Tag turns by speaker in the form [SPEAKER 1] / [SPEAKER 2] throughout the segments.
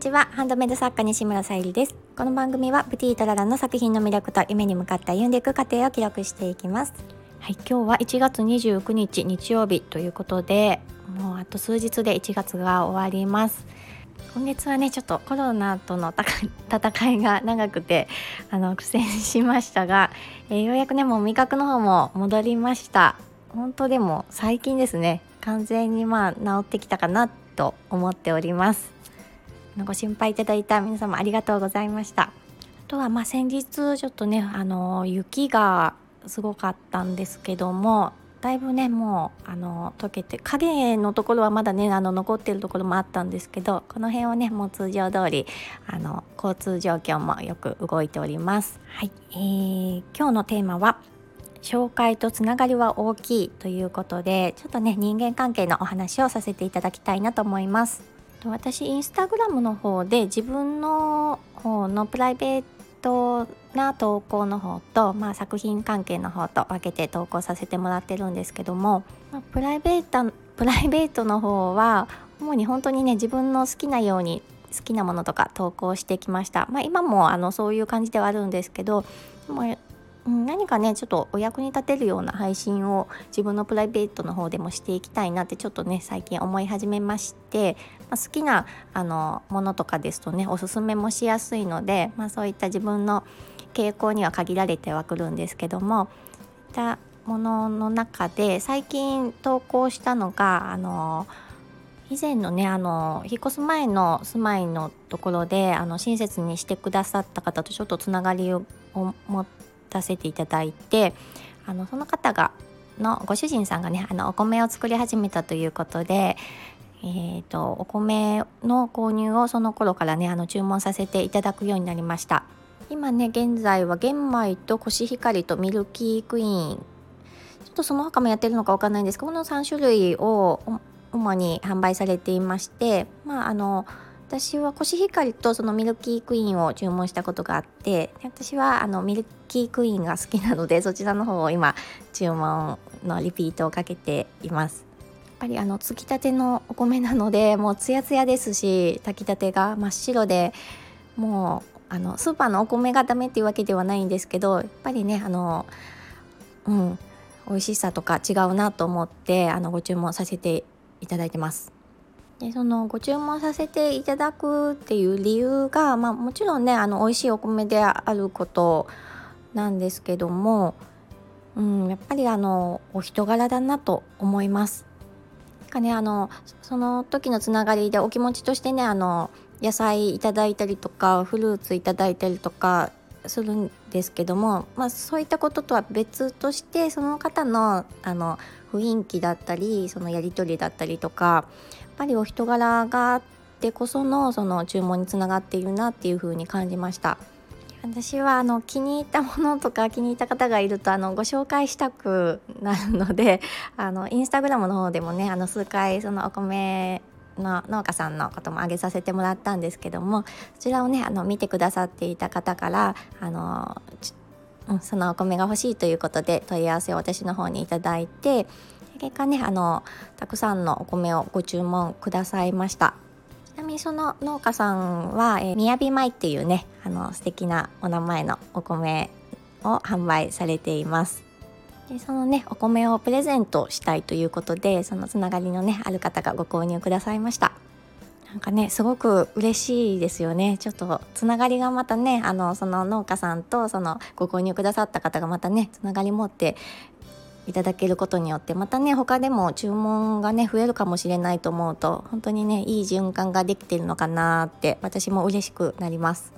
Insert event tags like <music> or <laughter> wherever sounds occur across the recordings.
[SPEAKER 1] ちは。ハンドメイド作家西村さゆりです。この番組はプティートララの作品の魅力と夢に向かって歩んでいく過程を記録していきます。はい今日は1月29日日曜日ということでもうあと数日で1月が終わります。今月はねちょっとコロナとの <laughs> 戦いが長くてあの苦戦しましたが、えー、ようやくねもう味覚の方も戻りました。本当でも最近ですね完全にまあ治ってきたかなと思っております。ご心配いただいた皆様ありがとうございましたあとはまあ先日ちょっとねあの雪がすごかったんですけどもだいぶねもうあの溶けて影のところはまだねあの残ってるところもあったんですけどこの辺はねもう通常通りあの交通状況もよく動いております。はい、えー、今日のテーマは紹介とつながりは大きいということでちょっとね人間関係のお話をさせていただきたいなと思います。私インスタグラムの方で自分の方のプライベートな投稿の方と、まあ、作品関係の方と分けて投稿させてもらってるんですけども、<laughs> まあ、プライベートプライベートの方は主に本当にね自分の好きなように好きなものとか投稿してきました、まあ、今もあのそういう感じではあるんですけどでも何かねちょっとお役に立てるような配信を自分のプライベートの方でもしていきたいなってちょっとね最近思い始めまして、まあ、好きなあのものとかですとねおすすめもしやすいので、まあ、そういった自分の傾向には限られてはくるんですけどもいったものの中で最近投稿したのがあの以前のねあの引っ越す前の住まいのところであの親切にしてくださった方とちょっとつながりを持って出せていただいてあのその方がのご主人さんがねあのお米を作り始めたということで、えーと、お米の購入をその頃からねあの注文させていただくようになりました。今ね現在は玄米とコシヒカリとミルキークイーン。ちょっとその他もやってるのかわかんないんですけどこの3種類を主に販売されていましてまああの私はコシヒカリとそのミルキークイーンを注文したことがあって私はあのミルキークイーンが好きなので <laughs> そちらの方を今注文のリピートをかけています。やっぱりあのつきたてのお米なのでもうツヤツヤですし炊きたてが真っ白でもうあのスーパーのお米がダメっていうわけではないんですけどやっぱりねあのうん美味しさとか違うなと思ってあのご注文させていただいてます。でそのご注文させていただくっていう理由が、まあ、もちろんねあの美味しいお米であることなんですけども、うん、やっぱりあのお人柄だなと思います。かねあのその時のつながりでお気持ちとしてねあの野菜いただいたりとかフルーツいただいたりとかするんですけども、まあ、そういったこととは別としてその方のあの雰囲気だったりそのやり取りだったりとかやっぱりお人柄があってこそのその注文につながっているなっていう風に感じました。私はあの気に入ったものとか気に入った方がいるとあのご紹介したくなるのであのインスタグラムの方でもねあの数回そのお米の農家さんのことも挙げさせてもらったんですけどもそちらをねあの見てくださっていた方からあの、そのお米が欲しいということで問い合わせを私の方にいただいて結果ねあのたくさんのお米をご注文くださいました。ちなみにその農家さんは、えー、みやび米っていうねあの素敵なお名前のお米を販売されています。でそのねお米をプレゼントしたいということでそのつながりのねある方がご購入くださいましたなんかねすごく嬉しいですよねちょっとつながりがまたねあのその農家さんとそのご購入くださった方がまたねつながり持っていただけることによってまたね他でも注文がね増えるかもしれないと思うと本当にねいい循環ができてるのかなって私も嬉しくなります。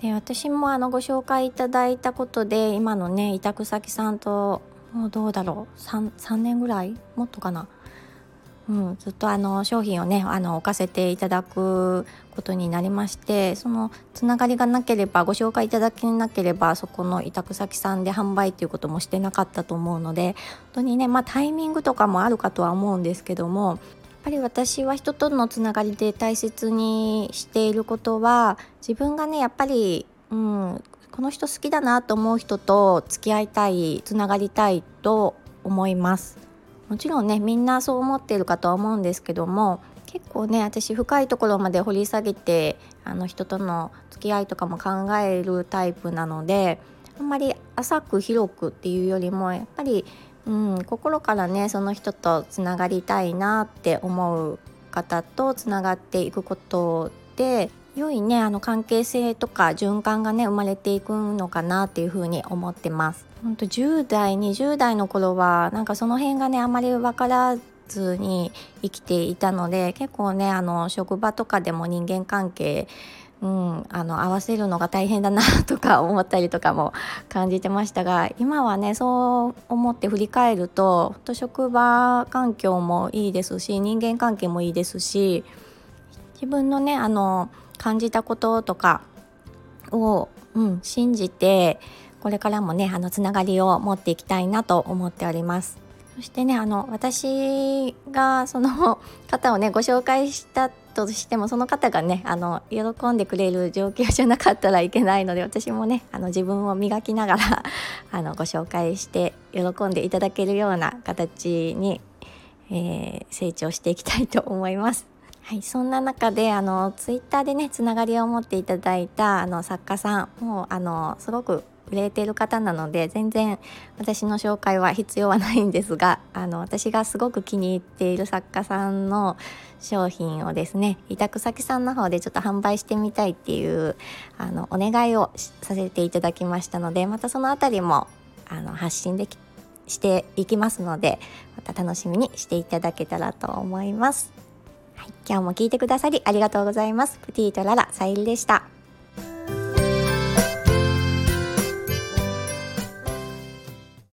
[SPEAKER 1] で私もあのご紹介いただいたことで今のね委託先さんともうどうだろう？3, 3年ぐらい？もっとかな？うん、ずっとあの商品をねあの置かせていただくことになりましてそのつながりがなければご紹介いただけなければそこの委託先さんで販売ということもしてなかったと思うので本当にねまあタイミングとかもあるかとは思うんですけどもやっぱり私は人とのつながりで大切にしていることは自分がねやっぱり、うん、この人好きだなと思う人と付き合いたいつながりたいと思います。もちろんねみんなそう思っているかとは思うんですけども結構ね私深いところまで掘り下げてあの人との付き合いとかも考えるタイプなのであんまり浅く広くっていうよりもやっぱり、うん、心からねその人とつながりたいなって思う方とつながっていくことで良いねあの関係性とか循環がね生まれていくのかなっていうふうに思ってます。本当10代20代の頃はなんかその辺がねあまり分からずに生きていたので結構ねあの職場とかでも人間関係うん、あの合わせるのが大変だなとか思ったりとかも感じてましたが今はねそう思って振り返るとと職場環境もいいですし人間関係もいいですし自分のねあの感じたこととかを、うん、信じてこれからもねあのつながりを持っていきたいなと思っております。そしてねあの私がその <laughs> 方をねご紹介したとしてもその方がねあの喜んでくれる状況じゃなかったらいけないので私もねあの自分を磨きながら <laughs> あのご紹介して喜んでいただけるような形に、えー、成長していきたいと思います。はい、そんな中であのツイッターでねつながりを持っていただいたあの作家さんもうあのすごく売れてる方なので全然私の紹介は必要はないんですがあの私がすごく気に入っている作家さんの商品をですね委託先さんの方でちょっと販売してみたいっていうあのお願いをさせていただきましたのでまたその辺りもあの発信できしていきますのでまた楽しみにしていただけたらと思います。今日も聞いてくださりありがとうございます。プティートララさゆりでした。